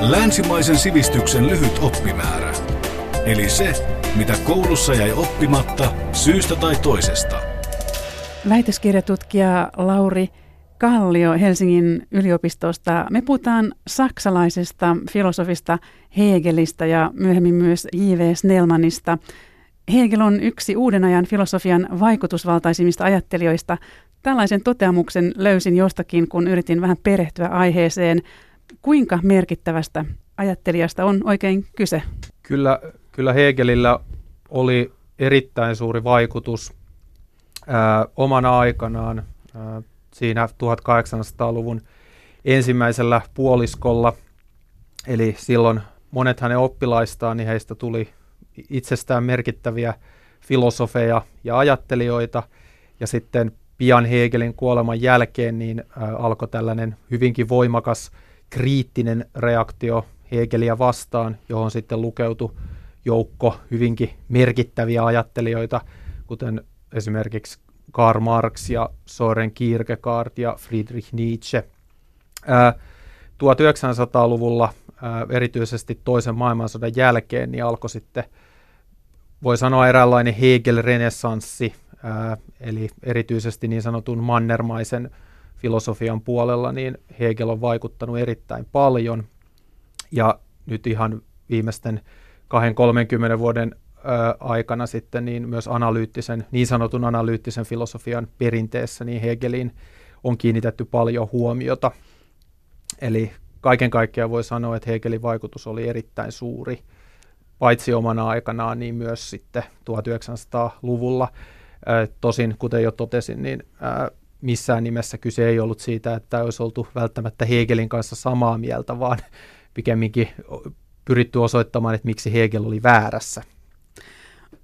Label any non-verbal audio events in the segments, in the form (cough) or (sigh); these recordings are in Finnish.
Länsimaisen sivistyksen lyhyt oppimäärä. Eli se, mitä koulussa jäi oppimatta syystä tai toisesta. Väitöskirjatutkija Lauri Kallio Helsingin yliopistosta. Me puhutaan saksalaisesta filosofista Hegelistä ja myöhemmin myös J.V. Snellmanista. Hegel on yksi uuden ajan filosofian vaikutusvaltaisimmista ajattelijoista. Tällaisen toteamuksen löysin jostakin, kun yritin vähän perehtyä aiheeseen. Kuinka merkittävästä ajattelijasta on oikein kyse? Kyllä, kyllä Hegelillä oli erittäin suuri vaikutus ää, omana aikanaan ää, siinä 1800-luvun ensimmäisellä puoliskolla. Eli silloin monet hänen oppilaistaan, niin heistä tuli itsestään merkittäviä filosofeja ja ajattelijoita. Ja sitten pian Hegelin kuoleman jälkeen niin ä, alkoi tällainen hyvinkin voimakas kriittinen reaktio Hegelia vastaan, johon sitten lukeutui joukko hyvinkin merkittäviä ajattelijoita, kuten esimerkiksi Karl Marx ja Soren Kierkegaard ja Friedrich Nietzsche. Ää, 1900-luvulla ää, erityisesti toisen maailmansodan jälkeen niin alkoi sitten, voi sanoa eräänlainen Hegel-renessanssi, eli erityisesti niin sanotun mannermaisen filosofian puolella, niin Hegel on vaikuttanut erittäin paljon. Ja nyt ihan viimeisten 20-30 vuoden aikana sitten niin myös analyyttisen, niin sanotun analyyttisen filosofian perinteessä niin Hegelin on kiinnitetty paljon huomiota. Eli kaiken kaikkiaan voi sanoa, että Hegelin vaikutus oli erittäin suuri, paitsi omana aikanaan, niin myös sitten 1900-luvulla. Tosin, kuten jo totesin, niin missään nimessä kyse ei ollut siitä, että olisi oltu välttämättä Hegelin kanssa samaa mieltä, vaan pikemminkin pyritty osoittamaan, että miksi Hegel oli väärässä.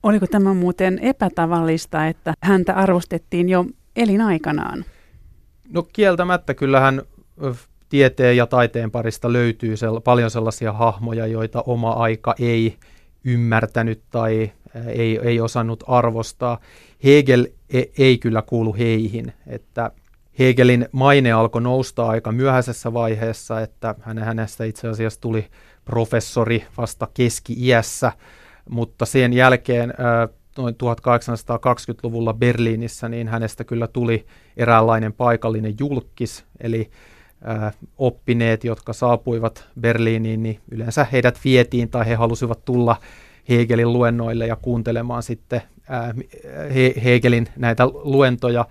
Oliko tämä muuten epätavallista, että häntä arvostettiin jo elinaikanaan? No kieltämättä kyllähän tieteen ja taiteen parista löytyy sel- paljon sellaisia hahmoja, joita oma aika ei ymmärtänyt tai ei, ei osannut arvostaa. Hegel ei, ei kyllä kuulu heihin, että Hegelin maine alkoi nousta aika myöhäisessä vaiheessa, että hänestä itse asiassa tuli professori vasta keski-iässä – mutta sen jälkeen noin 1820-luvulla Berliinissä, niin hänestä kyllä tuli eräänlainen paikallinen julkis, eli oppineet, jotka saapuivat Berliiniin, niin yleensä heidät vietiin tai he halusivat tulla Hegelin luennoille ja kuuntelemaan sitten Hegelin näitä luentoja.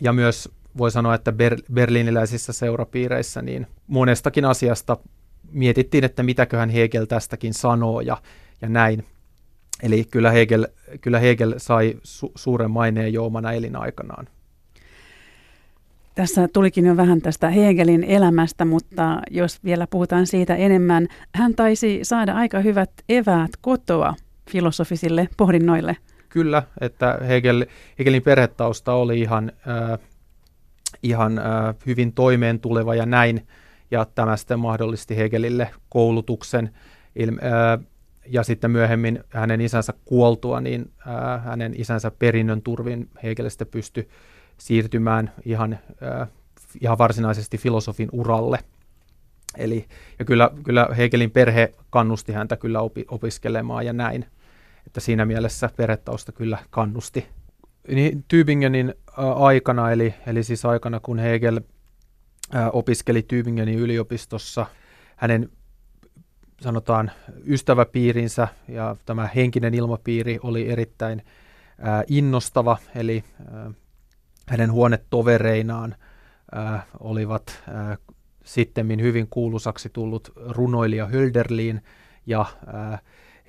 ja myös voi sanoa, että ber- berliiniläisissä seurapiireissä niin monestakin asiasta mietittiin, että mitäköhän Hegel tästäkin sanoo ja ja näin. Eli kyllä Hegel, kyllä Hegel sai su- suuren maineen jo omana elinaikanaan. Tässä tulikin jo vähän tästä Hegelin elämästä, mutta jos vielä puhutaan siitä enemmän, hän taisi saada aika hyvät eväät kotoa filosofisille pohdinnoille. Kyllä, että Hegel, Hegelin perhetausta oli ihan, äh, ihan äh, hyvin toimeen tuleva ja näin, ja tämä sitten mahdollisti Hegelille koulutuksen. Il, äh, ja sitten myöhemmin hänen isänsä kuoltua, niin ää, hänen isänsä perinnön turvin Hegelistä pystyi siirtymään ihan, ää, ihan varsinaisesti filosofin uralle. Eli, ja kyllä, kyllä Hegelin perhe kannusti häntä kyllä opi, opiskelemaan ja näin, että siinä mielessä perhetausta kyllä kannusti. Niin Tübingenin aikana, eli, eli siis aikana kun Hegel opiskeli Tübingenin yliopistossa, hänen sanotaan ystäväpiirinsä ja tämä henkinen ilmapiiri oli erittäin innostava, eli hänen huonetovereinaan olivat ää, sittemmin hyvin kuulusaksi tullut runoilija Hölderlin ja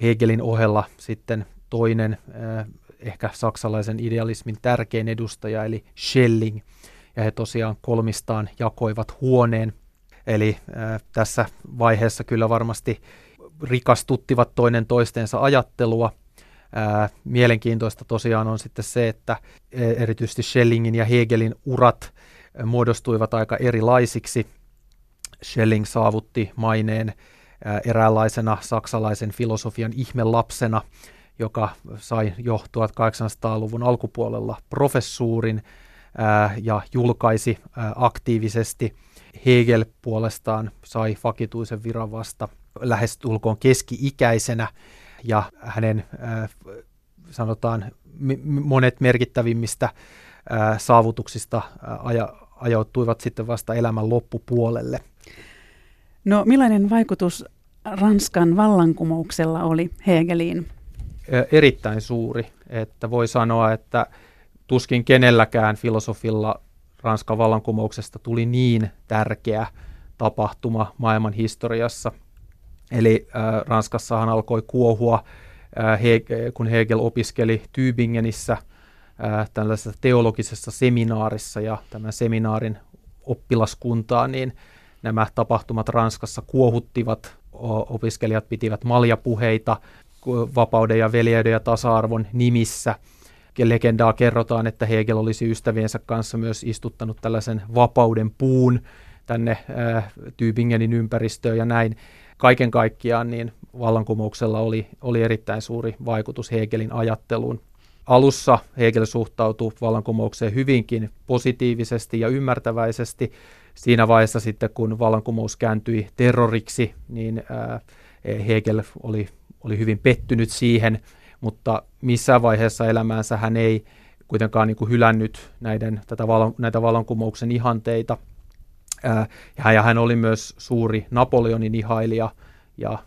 Hegelin ohella sitten toinen ää, ehkä saksalaisen idealismin tärkein edustaja eli Schelling. Ja he tosiaan kolmistaan jakoivat huoneen Eli äh, tässä vaiheessa kyllä varmasti rikastuttivat toinen toistensa ajattelua. Äh, mielenkiintoista tosiaan on sitten se, että erityisesti Schellingin ja Hegelin urat muodostuivat aika erilaisiksi. Schelling saavutti maineen äh, eräänlaisena saksalaisen filosofian ihmelapsena, joka sai jo 1800-luvun alkupuolella professuurin ja julkaisi aktiivisesti. Hegel puolestaan sai vakituisen viran vasta lähestulkoon keski-ikäisenä ja hänen sanotaan monet merkittävimmistä saavutuksista ajoittuivat sitten vasta elämän loppupuolelle. No millainen vaikutus Ranskan vallankumouksella oli Hegeliin? Erittäin suuri, että voi sanoa, että tuskin kenelläkään filosofilla Ranskan vallankumouksesta tuli niin tärkeä tapahtuma maailman historiassa. Eli äh, Ranskassahan alkoi kuohua, äh, kun Hegel opiskeli Tübingenissä äh, tällaisessa teologisessa seminaarissa ja tämän seminaarin oppilaskuntaa, niin nämä tapahtumat Ranskassa kuohuttivat, opiskelijat pitivät maljapuheita vapauden ja veljeyden ja tasa-arvon nimissä. Legendaa kerrotaan, että Hegel olisi ystäviensä kanssa myös istuttanut tällaisen vapauden puun tänne äh, Tübingenin ympäristöön ja näin. Kaiken kaikkiaan niin vallankumouksella oli, oli erittäin suuri vaikutus Hegelin ajatteluun. Alussa Hegel suhtautui vallankumoukseen hyvinkin positiivisesti ja ymmärtäväisesti. Siinä vaiheessa sitten, kun vallankumous kääntyi terroriksi, niin äh, Hegel oli, oli hyvin pettynyt siihen, mutta missään vaiheessa elämäänsä hän ei kuitenkaan niin kuin hylännyt näiden, tätä vallan, näitä vallankumouksen ihanteita. Ja hän oli myös suuri Napoleonin ihailija ja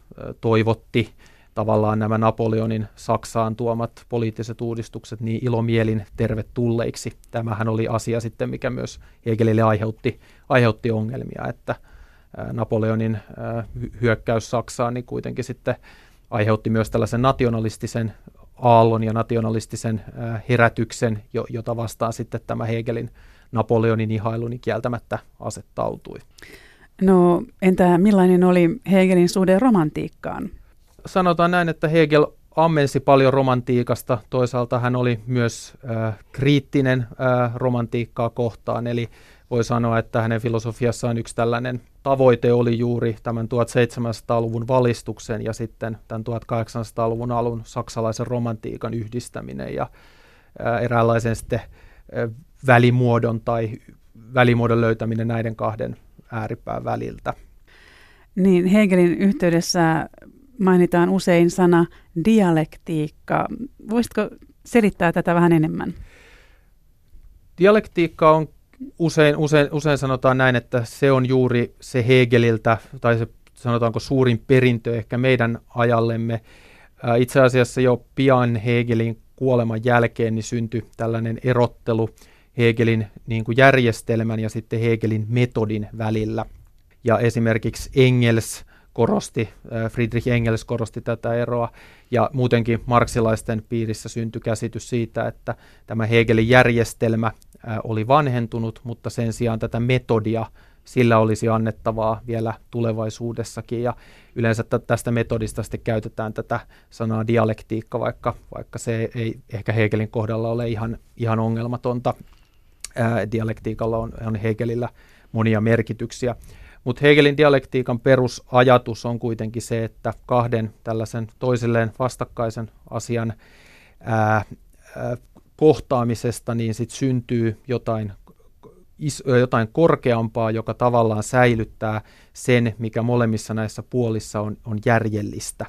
toivotti tavallaan nämä Napoleonin Saksaan tuomat poliittiset uudistukset niin ilomielin tervetulleiksi. Tämähän oli asia sitten, mikä myös Hegelille aiheutti, aiheutti ongelmia, että Napoleonin hyökkäys Saksaan niin kuitenkin sitten aiheutti myös tällaisen nationalistisen aallon ja nationalistisen herätyksen, jota vastaan sitten tämä Hegelin Napoleonin ihailu niin kieltämättä asettautui. No entä millainen oli Hegelin suhde romantiikkaan? Sanotaan näin, että Hegel ammensi paljon romantiikasta. Toisaalta hän oli myös äh, kriittinen äh, romantiikkaa kohtaan, eli voi sanoa, että hänen filosofiassaan yksi tällainen tavoite oli juuri tämän 1700-luvun valistuksen ja sitten tämän 1800-luvun alun saksalaisen romantiikan yhdistäminen ja eräänlaisen sitten välimuodon tai välimuodon löytäminen näiden kahden ääripään väliltä. Niin, Hegelin yhteydessä mainitaan usein sana dialektiikka. Voisitko selittää tätä vähän enemmän? Dialektiikka on usein, usein, usein sanotaan näin, että se on juuri se Hegeliltä, tai se sanotaanko suurin perintö ehkä meidän ajallemme. Itse asiassa jo pian Hegelin kuoleman jälkeen niin syntyi tällainen erottelu Hegelin niin kuin järjestelmän ja sitten Hegelin metodin välillä. Ja esimerkiksi Engels korosti, Friedrich Engels korosti tätä eroa, ja muutenkin marksilaisten piirissä syntyi käsitys siitä, että tämä Hegelin järjestelmä oli vanhentunut, mutta sen sijaan tätä metodia sillä olisi annettavaa vielä tulevaisuudessakin. Ja yleensä tästä metodista sitten käytetään tätä sanaa dialektiikka, vaikka, vaikka se ei ehkä Hegelin kohdalla ole ihan, ihan ongelmatonta. Ää, dialektiikalla on, on Hegelillä monia merkityksiä. Mutta Hegelin dialektiikan perusajatus on kuitenkin se, että kahden tällaisen toisilleen vastakkaisen asian ää, ää, kohtaamisesta niin sit syntyy jotain, jotain korkeampaa, joka tavallaan säilyttää sen, mikä molemmissa näissä puolissa on, on järjellistä.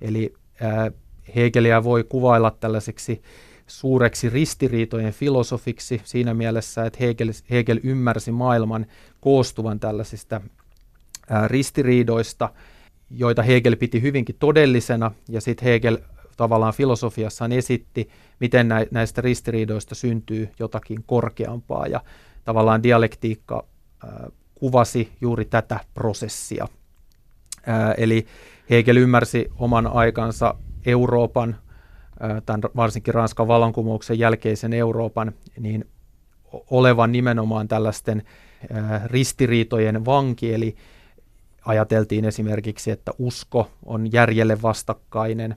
Eli ää, Hegeliä voi kuvailla tällaiseksi suureksi ristiriitojen filosofiksi siinä mielessä, että Hegel, Hegel ymmärsi maailman koostuvan tällaisista ää, ristiriidoista, joita Hegel piti hyvinkin todellisena, ja sitten Hegel tavallaan filosofiassaan esitti, miten näistä ristiriidoista syntyy jotakin korkeampaa, ja tavallaan dialektiikka kuvasi juuri tätä prosessia. Eli Hegel ymmärsi oman aikansa Euroopan tämän varsinkin Ranskan vallankumouksen jälkeisen Euroopan, niin olevan nimenomaan tällaisten ristiriitojen vanki, eli ajateltiin esimerkiksi, että usko on järjelle vastakkainen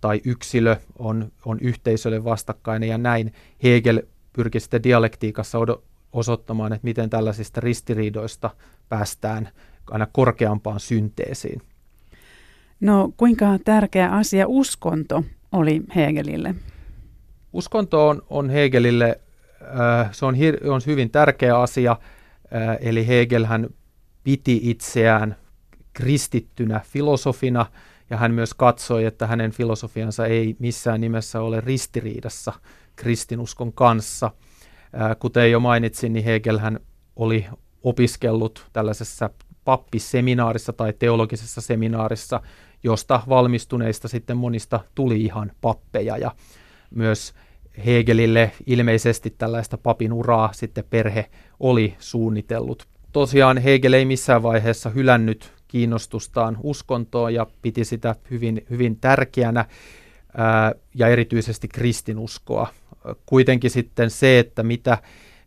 tai yksilö on, on yhteisölle vastakkainen ja näin Hegel pyrki sitten dialektiikassa osoittamaan, että miten tällaisista ristiriidoista päästään aina korkeampaan synteesiin. No kuinka tärkeä asia uskonto oli Hegelille? Uskonto on, on Hegelille se on, hir- on hyvin tärkeä asia, eli Hegel hän piti itseään kristittynä filosofina, ja hän myös katsoi, että hänen filosofiansa ei missään nimessä ole ristiriidassa kristinuskon kanssa. Kuten jo mainitsin, niin Hegel hän oli opiskellut tällaisessa pappiseminaarissa tai teologisessa seminaarissa, josta valmistuneista sitten monista tuli ihan pappeja ja myös Hegelille ilmeisesti tällaista papin uraa sitten perhe oli suunnitellut. Tosiaan Hegel ei missään vaiheessa hylännyt kiinnostustaan uskontoon ja piti sitä hyvin, hyvin tärkeänä ää, ja erityisesti kristinuskoa. Kuitenkin sitten se, että mitä,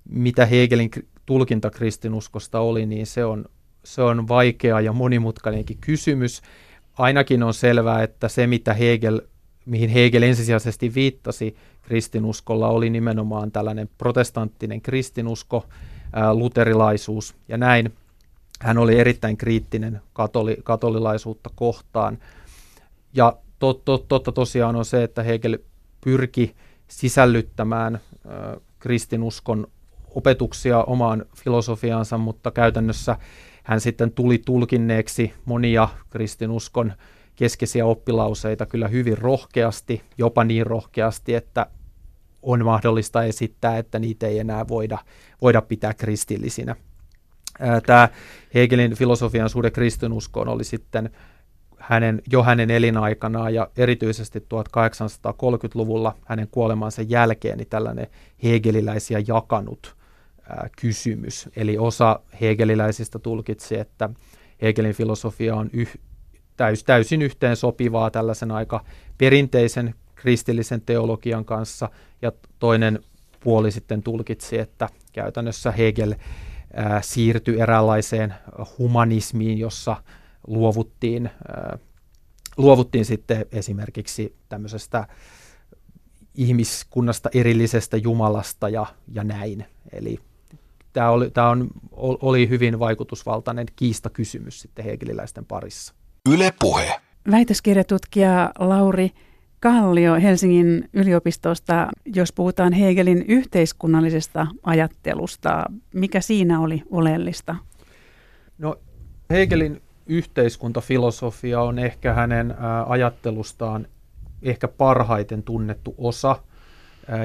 mitä Hegelin tulkinta kristinuskosta oli, niin se on, se on vaikea ja monimutkainenkin kysymys. Ainakin on selvää, että se, mitä Hegel, mihin Hegel ensisijaisesti viittasi kristinuskolla, oli nimenomaan tällainen protestanttinen kristinusko, luterilaisuus ja näin. Hän oli erittäin kriittinen katoli, katolilaisuutta kohtaan. Ja tot, tot, totta tosiaan on se, että Hegel pyrki sisällyttämään ä, kristinuskon opetuksia omaan filosofiaansa, mutta käytännössä hän sitten tuli tulkinneeksi monia kristinuskon keskeisiä oppilauseita kyllä hyvin rohkeasti, jopa niin rohkeasti, että on mahdollista esittää, että niitä ei enää voida, voida pitää kristillisinä. Tämä Hegelin filosofian suhde kristinuskoon oli sitten hänen, jo hänen elinaikanaan ja erityisesti 1830-luvulla hänen kuolemansa jälkeen niin tällainen hegeliläisiä jakanut ää, kysymys. Eli osa hegeliläisistä tulkitsi, että Hegelin filosofia on yh, täys, täysin yhteen sopivaa tällaisen aika perinteisen kristillisen teologian kanssa, ja toinen puoli sitten tulkitsi, että käytännössä Hegel siirtyi eräänlaiseen humanismiin, jossa luovuttiin, luovuttiin sitten esimerkiksi tämmöisestä ihmiskunnasta erillisestä Jumalasta ja, ja näin. Eli tämä oli, tämä on, oli hyvin vaikutusvaltainen kiistakysymys sitten hegeliläisten parissa. Yle puhe. Väitöskirjatutkija Lauri Kallio Helsingin yliopistosta, jos puhutaan Hegelin yhteiskunnallisesta ajattelusta, mikä siinä oli oleellista? No Hegelin yhteiskuntafilosofia on ehkä hänen ajattelustaan ehkä parhaiten tunnettu osa,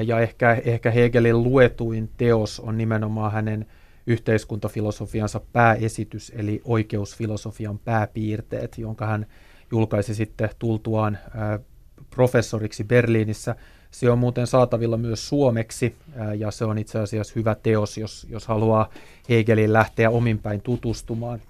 ja ehkä, ehkä Hegelin luetuin teos on nimenomaan hänen yhteiskuntafilosofiansa pääesitys, eli oikeusfilosofian pääpiirteet, jonka hän julkaisi sitten tultuaan professoriksi Berliinissä. Se on muuten saatavilla myös suomeksi ja se on itse asiassa hyvä teos, jos, jos haluaa Hegelin lähteä ominpäin tutustumaan.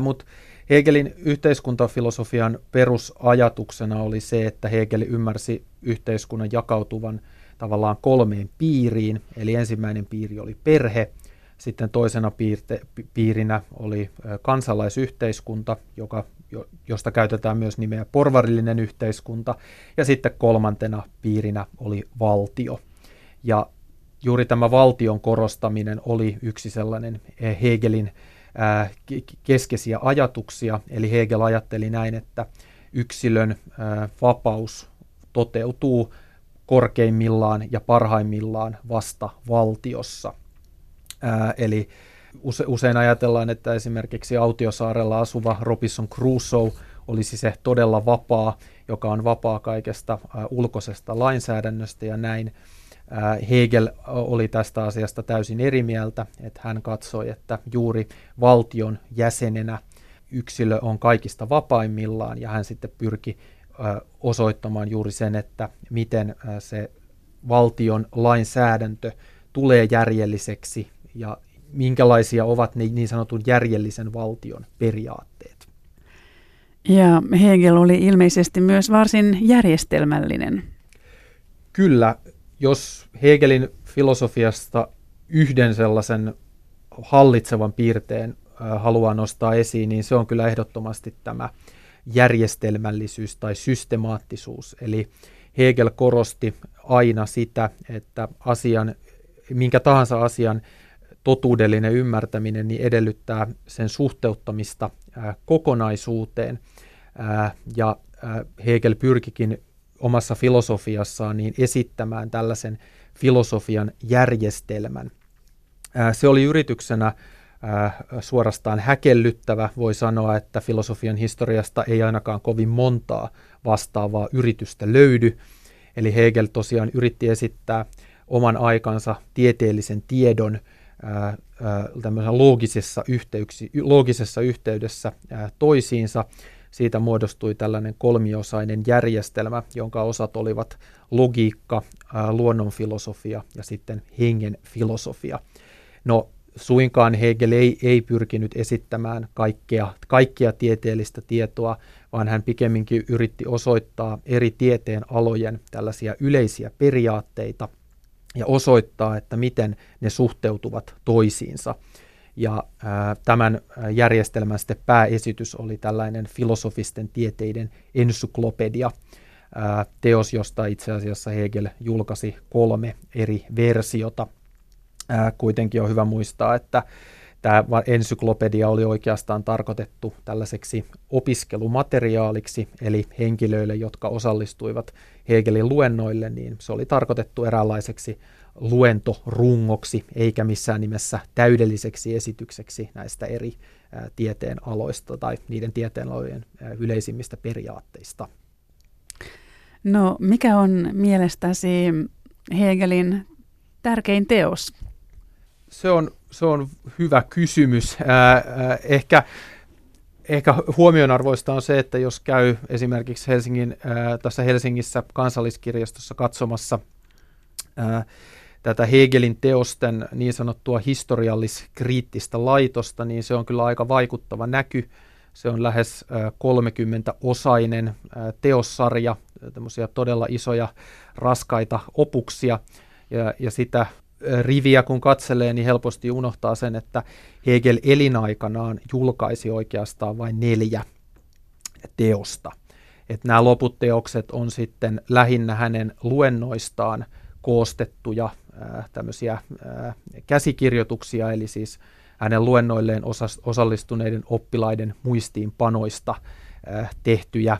Mutta Hegelin yhteiskuntafilosofian perusajatuksena oli se, että Hegel ymmärsi yhteiskunnan jakautuvan tavallaan kolmeen piiriin. Eli ensimmäinen piiri oli perhe, sitten toisena piirte, piirinä oli kansalaisyhteiskunta, joka, josta käytetään myös nimeä porvarillinen yhteiskunta, ja sitten kolmantena piirinä oli valtio. Ja juuri tämä valtion korostaminen oli yksi sellainen Hegelin keskeisiä ajatuksia, eli Hegel ajatteli näin, että yksilön vapaus toteutuu korkeimmillaan ja parhaimmillaan vasta valtiossa. Eli use, usein ajatellaan, että esimerkiksi Autiosaarella asuva Robinson Crusoe olisi se todella vapaa, joka on vapaa kaikesta ulkoisesta lainsäädännöstä ja näin. Hegel oli tästä asiasta täysin eri mieltä, että hän katsoi, että juuri valtion jäsenenä yksilö on kaikista vapaimmillaan ja hän sitten pyrki osoittamaan juuri sen, että miten se valtion lainsäädäntö tulee järjelliseksi ja minkälaisia ovat ne niin sanotun järjellisen valtion periaatteet. Ja Hegel oli ilmeisesti myös varsin järjestelmällinen. Kyllä, jos Hegelin filosofiasta yhden sellaisen hallitsevan piirteen haluaa nostaa esiin, niin se on kyllä ehdottomasti tämä järjestelmällisyys tai systemaattisuus. Eli Hegel korosti aina sitä, että asian, minkä tahansa asian totuudellinen ymmärtäminen niin edellyttää sen suhteuttamista kokonaisuuteen. Ja Hegel pyrkikin omassa filosofiassaan niin esittämään tällaisen filosofian järjestelmän. Se oli yrityksenä suorastaan häkellyttävä. Voi sanoa, että filosofian historiasta ei ainakaan kovin montaa vastaavaa yritystä löydy. Eli Hegel tosiaan yritti esittää oman aikansa tieteellisen tiedon ää, loogisessa, yhteyksi, loogisessa yhteydessä ää, toisiinsa. Siitä muodostui tällainen kolmiosainen järjestelmä, jonka osat olivat logiikka, ää, luonnonfilosofia ja sitten hengen filosofia. No suinkaan Hegel ei, ei pyrkinyt esittämään kaikkea, kaikkea tieteellistä tietoa, vaan hän pikemminkin yritti osoittaa eri tieteen alojen tällaisia yleisiä periaatteita ja osoittaa, että miten ne suhteutuvat toisiinsa. Ja tämän järjestelmän sitten pääesitys oli tällainen filosofisten tieteiden ensyklopedia, teos, josta itse asiassa Hegel julkaisi kolme eri versiota – kuitenkin on hyvä muistaa, että tämä ensyklopedia oli oikeastaan tarkoitettu tällaiseksi opiskelumateriaaliksi, eli henkilöille, jotka osallistuivat Hegelin luennoille, niin se oli tarkoitettu eräänlaiseksi luentorungoksi, eikä missään nimessä täydelliseksi esitykseksi näistä eri ää, tieteen aloista tai niiden tieteen alojen ää, yleisimmistä periaatteista. No, mikä on mielestäsi Hegelin tärkein teos? se on, se on hyvä kysymys. Ää, ää, ehkä, ehkä huomionarvoista on se, että jos käy esimerkiksi Helsingin, ää, tässä Helsingissä kansalliskirjastossa katsomassa ää, tätä Hegelin teosten niin sanottua historiallis-kriittistä laitosta, niin se on kyllä aika vaikuttava näky. Se on lähes 30-osainen teossarja, tämmöisiä todella isoja, raskaita opuksia, ja, ja sitä riviä kun katselee, niin helposti unohtaa sen, että Hegel elinaikanaan julkaisi oikeastaan vain neljä teosta. Että nämä loput teokset on sitten lähinnä hänen luennoistaan koostettuja ää, tämmöisiä ää, käsikirjoituksia, eli siis hänen luennoilleen osas, osallistuneiden oppilaiden muistiinpanoista ää, tehtyjä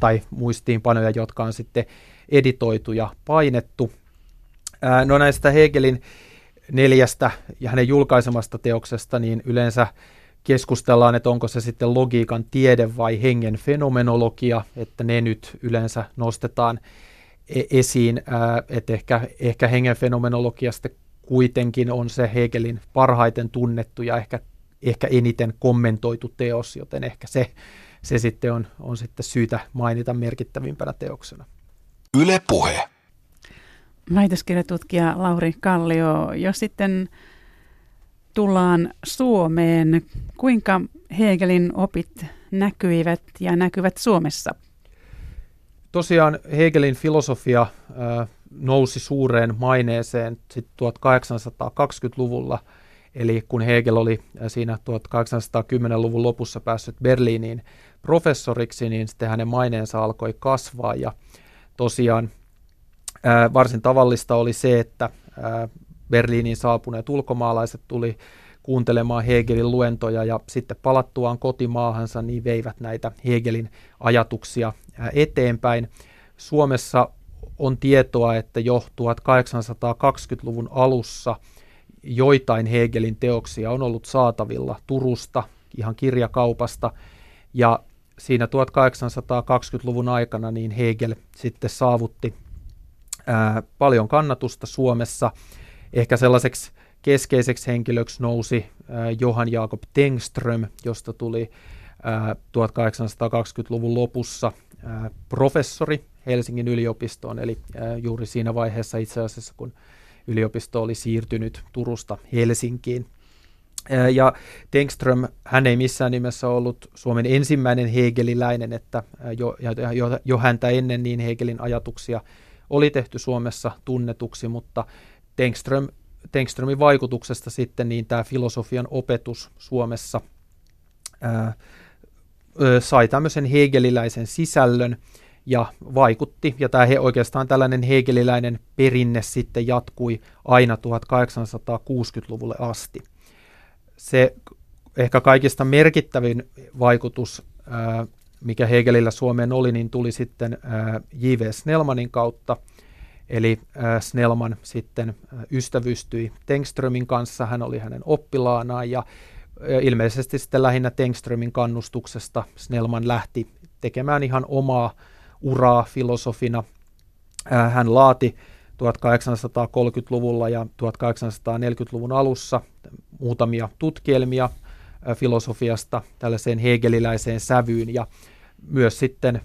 tai muistiinpanoja, jotka on sitten editoitu ja painettu – No näistä Hegelin neljästä ja hänen julkaisemasta teoksesta, niin yleensä keskustellaan, että onko se sitten logiikan tiede vai hengen fenomenologia, että ne nyt yleensä nostetaan e-, esiin, että ehkä, ehkä hengen fenomenologiasta kuitenkin on se Hegelin parhaiten tunnettu ja ehkä, ehkä eniten kommentoitu teos, joten ehkä se, se sitten on, on sitten syytä mainita merkittävimpänä teoksena. Yle Puhe väitöskirjatutkija Lauri Kallio, jos sitten tullaan Suomeen, kuinka Hegelin opit näkyivät ja näkyvät Suomessa? Tosiaan Hegelin filosofia nousi suureen maineeseen 1820-luvulla, eli kun Hegel oli siinä 1810-luvun lopussa päässyt Berliiniin professoriksi, niin sitten hänen maineensa alkoi kasvaa. Ja tosiaan Varsin tavallista oli se, että Berliiniin saapuneet ulkomaalaiset tuli kuuntelemaan Hegelin luentoja ja sitten palattuaan kotimaahansa niin veivät näitä Hegelin ajatuksia eteenpäin. Suomessa on tietoa, että jo 1820-luvun alussa joitain Hegelin teoksia on ollut saatavilla Turusta, ihan kirjakaupasta, ja siinä 1820-luvun aikana niin Hegel sitten saavutti ää, paljon kannatusta Suomessa. Ehkä sellaiseksi keskeiseksi henkilöksi nousi ää, Johan Jakob Tengström, josta tuli ää, 1820-luvun lopussa ää, professori Helsingin yliopistoon, eli ää, juuri siinä vaiheessa itse asiassa, kun yliopisto oli siirtynyt Turusta Helsinkiin. Ja Tengström, hän ei missään nimessä ollut Suomen ensimmäinen hegeliläinen, että jo, jo, jo häntä ennen niin Hegelin ajatuksia oli tehty Suomessa tunnetuksi, mutta Tengström, Tengströmin vaikutuksesta sitten niin tämä filosofian opetus Suomessa ää, sai tämmöisen hegeliläisen sisällön ja vaikutti, ja tämä he, oikeastaan tällainen hegeliläinen perinne sitten jatkui aina 1860-luvulle asti. Se ehkä kaikista merkittävin vaikutus mikä Hegelillä Suomeen oli, niin tuli sitten J.V. Snellmanin kautta, Eli Snellman sitten ystävystyi Tengströmin kanssa, hän oli hänen oppilaanaan ja ilmeisesti sitten lähinnä Tengströmin kannustuksesta Snellman lähti tekemään ihan omaa uraa filosofina. Hän laati 1830-luvulla ja 1840-luvun alussa muutamia tutkielmia filosofiasta tällaiseen hegeliläiseen sävyyn ja myös sitten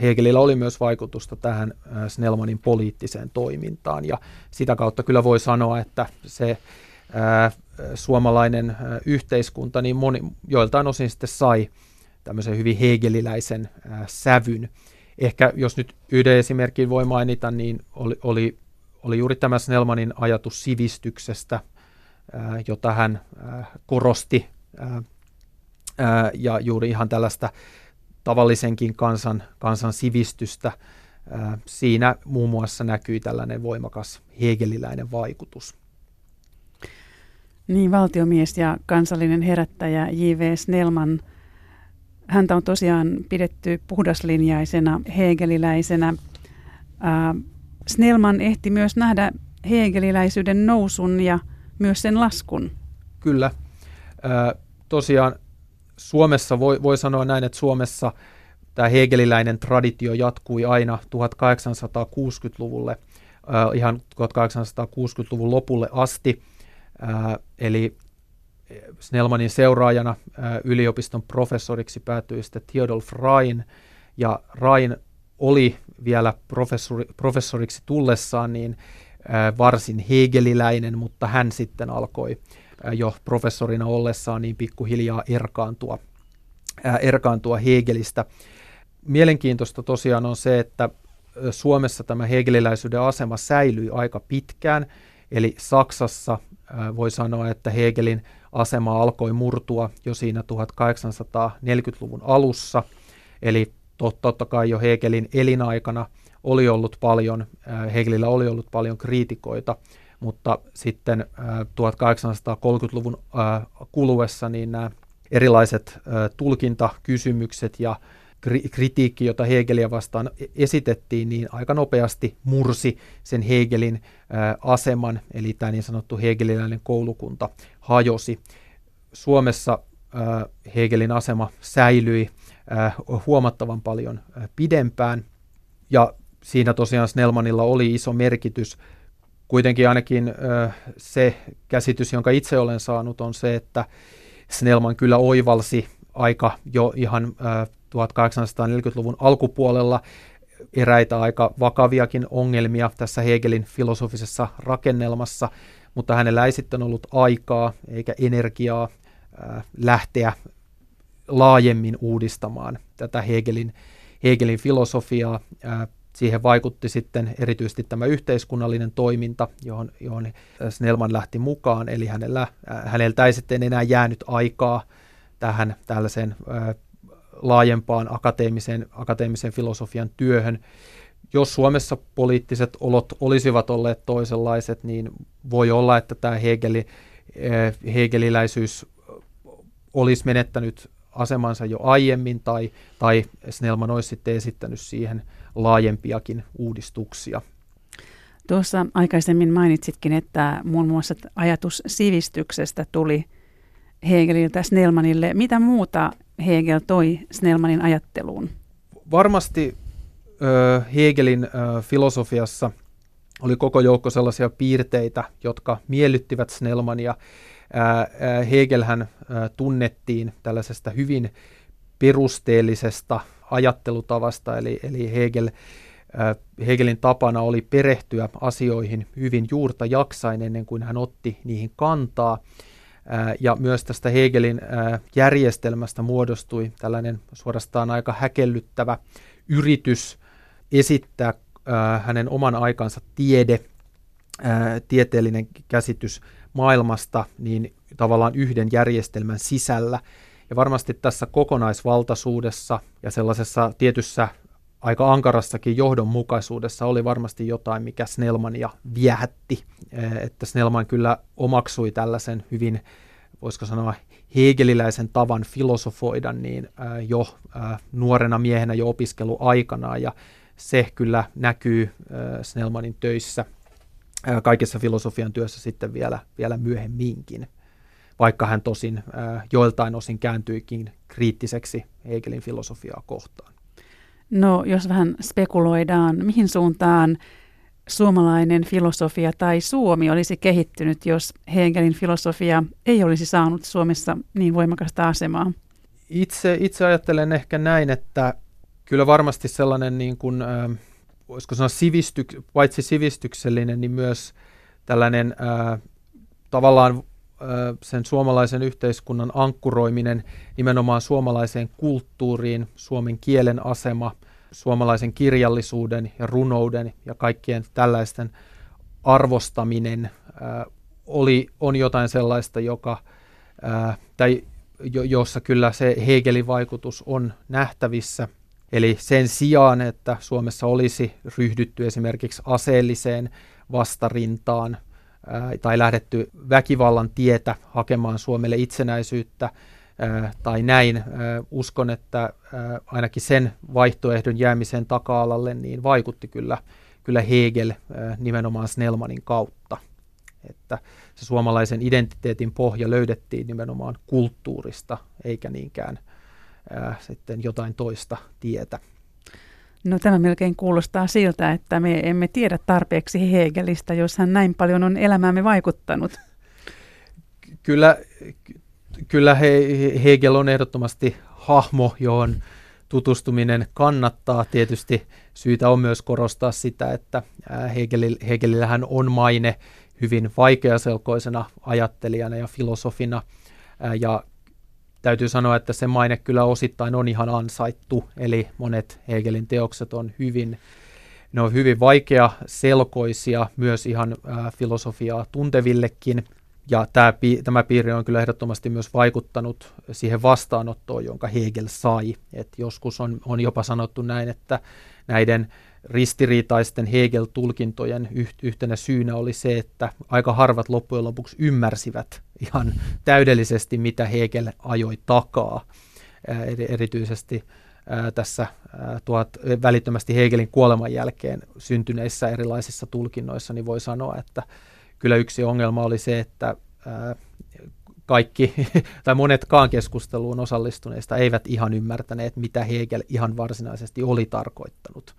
Hegelillä oli myös vaikutusta tähän Snellmanin poliittiseen toimintaan ja sitä kautta kyllä voi sanoa, että se suomalainen yhteiskunta niin moni, joiltain osin sitten sai tämmöisen hyvin hegeliläisen sävyn. Ehkä jos nyt yhden esimerkin voi mainita, niin oli, oli, oli juuri tämä Snellmanin ajatus sivistyksestä, jota hän ää, korosti ää, ja juuri ihan tällaista tavallisenkin kansan, kansan sivistystä. Siinä muun muassa näkyy tällainen voimakas hegeliläinen vaikutus. Niin, valtiomies ja kansallinen herättäjä J.V. Snellman, häntä on tosiaan pidetty puhdaslinjaisena hegeliläisenä. Snellman ehti myös nähdä hegeliläisyyden nousun ja myös sen laskun. Kyllä. tosiaan Suomessa voi, voi sanoa näin, että Suomessa tämä hegeliläinen traditio jatkui aina 1860-luvulle, äh, ihan 1860-luvun lopulle asti. Eli Snellmanin seuraajana yliopiston professoriksi päätyi sitten Theodolf Rain, ja Rain oli vielä professori, professoriksi tullessaan niin varsin hegeliläinen, mutta hän sitten alkoi jo professorina ollessaan niin pikkuhiljaa erkaantua, erkaantua Hegelistä. Mielenkiintoista tosiaan on se, että Suomessa tämä hegeliläisyyden asema säilyi aika pitkään, eli Saksassa voi sanoa, että Hegelin asema alkoi murtua jo siinä 1840-luvun alussa, eli totta kai jo Hegelin elinaikana oli ollut paljon, Hegelillä oli ollut paljon kriitikoita, mutta sitten 1830-luvun kuluessa niin nämä erilaiset tulkintakysymykset ja kritiikki, jota Hegelia vastaan e-, esitettiin, niin aika nopeasti mursi sen Hegelin aseman, eli tämä niin sanottu hegeliläinen koulukunta hajosi. Suomessa Hegelin asema säilyi huomattavan paljon pidempään, ja siinä tosiaan Snellmanilla oli iso merkitys kuitenkin ainakin se käsitys, jonka itse olen saanut, on se, että Snellman kyllä oivalsi aika jo ihan ö, 1840-luvun alkupuolella eräitä aika vakaviakin ongelmia tässä Hegelin filosofisessa rakennelmassa, mutta hänellä ei sitten ollut aikaa eikä energiaa lähteä laajemmin uudistamaan tätä Hegelin, Hegelin filosofiaa. Siihen vaikutti sitten erityisesti tämä yhteiskunnallinen toiminta, johon, johon Snellman lähti mukaan, eli hänellä, äh, häneltä ei sitten enää jäänyt aikaa tähän tällaiseen äh, laajempaan akateemiseen, akateemisen filosofian työhön. Jos Suomessa poliittiset olot olisivat olleet toisenlaiset, niin voi olla, että tämä Hegeli, äh, hegeliläisyys olisi menettänyt asemansa jo aiemmin, tai, tai Snellman olisi sitten esittänyt siihen – laajempiakin uudistuksia. Tuossa aikaisemmin mainitsitkin, että muun muassa ajatus sivistyksestä tuli Hegeliltä Snellmanille. Mitä muuta Hegel toi Snellmanin ajatteluun? Varmasti Hegelin filosofiassa oli koko joukko sellaisia piirteitä, jotka miellyttivät Snellmania. Hegelhän tunnettiin tällaisesta hyvin perusteellisesta ajattelutavasta, eli, eli Hegel, äh, Hegelin tapana oli perehtyä asioihin hyvin juurta jaksain ennen kuin hän otti niihin kantaa. Äh, ja myös tästä Hegelin äh, järjestelmästä muodostui tällainen suorastaan aika häkellyttävä yritys esittää hänen oman aikansa tiede, tieteellinen käsitys maailmasta, niin tavallaan yhden järjestelmän sisällä. Ja varmasti tässä kokonaisvaltaisuudessa ja sellaisessa tietyssä aika ankarassakin johdonmukaisuudessa oli varmasti jotain, mikä Snellmania viehätti. Että Snellman kyllä omaksui tällaisen hyvin, voisiko sanoa, hegeliläisen tavan filosofoida niin jo nuorena miehenä jo opiskeluaikanaan ja se kyllä näkyy Snellmanin töissä, kaikessa filosofian työssä sitten vielä, vielä myöhemminkin, vaikka hän tosin joiltain osin kääntyikin kriittiseksi Hegelin filosofiaa kohtaan. No, jos vähän spekuloidaan, mihin suuntaan suomalainen filosofia tai Suomi olisi kehittynyt, jos Hegelin filosofia ei olisi saanut Suomessa niin voimakasta asemaa? Itse, itse ajattelen ehkä näin, että kyllä varmasti sellainen niin kuin, äh, voisiko sanoa sivistyk, paitsi sivistyksellinen, niin myös tällainen äh, tavallaan sen suomalaisen yhteiskunnan ankkuroiminen nimenomaan suomalaiseen kulttuuriin, suomen kielen asema, suomalaisen kirjallisuuden ja runouden ja kaikkien tällaisten arvostaminen oli, on jotain sellaista, joka, tai jo, jossa kyllä se Hegelin vaikutus on nähtävissä. Eli sen sijaan, että Suomessa olisi ryhdytty esimerkiksi aseelliseen vastarintaan tai lähdetty väkivallan tietä hakemaan Suomelle itsenäisyyttä tai näin, uskon, että ainakin sen vaihtoehdon jäämisen taka-alalle niin vaikutti kyllä, kyllä Hegel nimenomaan Snellmanin kautta että se suomalaisen identiteetin pohja löydettiin nimenomaan kulttuurista, eikä niinkään ää, sitten jotain toista tietä. No tämä melkein kuulostaa siltä, että me emme tiedä tarpeeksi Hegelistä, jos hän näin paljon on elämäämme vaikuttanut. Kyllä, kyllä Hegel on ehdottomasti hahmo, johon tutustuminen kannattaa. Tietysti syytä on myös korostaa sitä, että Hegelillähän on maine hyvin vaikeaselkoisena ajattelijana ja filosofina. Ja täytyy sanoa, että se maine kyllä osittain on ihan ansaittu, eli monet Hegelin teokset on hyvin, ne on hyvin vaikea selkoisia myös ihan filosofiaa tuntevillekin. Ja tämä, tämä piiri on kyllä ehdottomasti myös vaikuttanut siihen vastaanottoon, jonka Hegel sai. Et joskus on, on jopa sanottu näin, että näiden ristiriitaisten Hegel-tulkintojen yhtenä syynä oli se, että aika harvat loppujen lopuksi ymmärsivät ihan täydellisesti, mitä Hegel ajoi takaa. Erityisesti tässä tuot, välittömästi Hegelin kuoleman jälkeen syntyneissä erilaisissa tulkinnoissa, niin voi sanoa, että kyllä yksi ongelma oli se, että kaikki (laughs) tai monetkaan keskusteluun osallistuneista eivät ihan ymmärtäneet, mitä Hegel ihan varsinaisesti oli tarkoittanut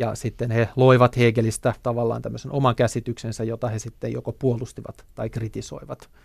ja sitten he loivat Hegelistä tavallaan tämmöisen oman käsityksensä, jota he sitten joko puolustivat tai kritisoivat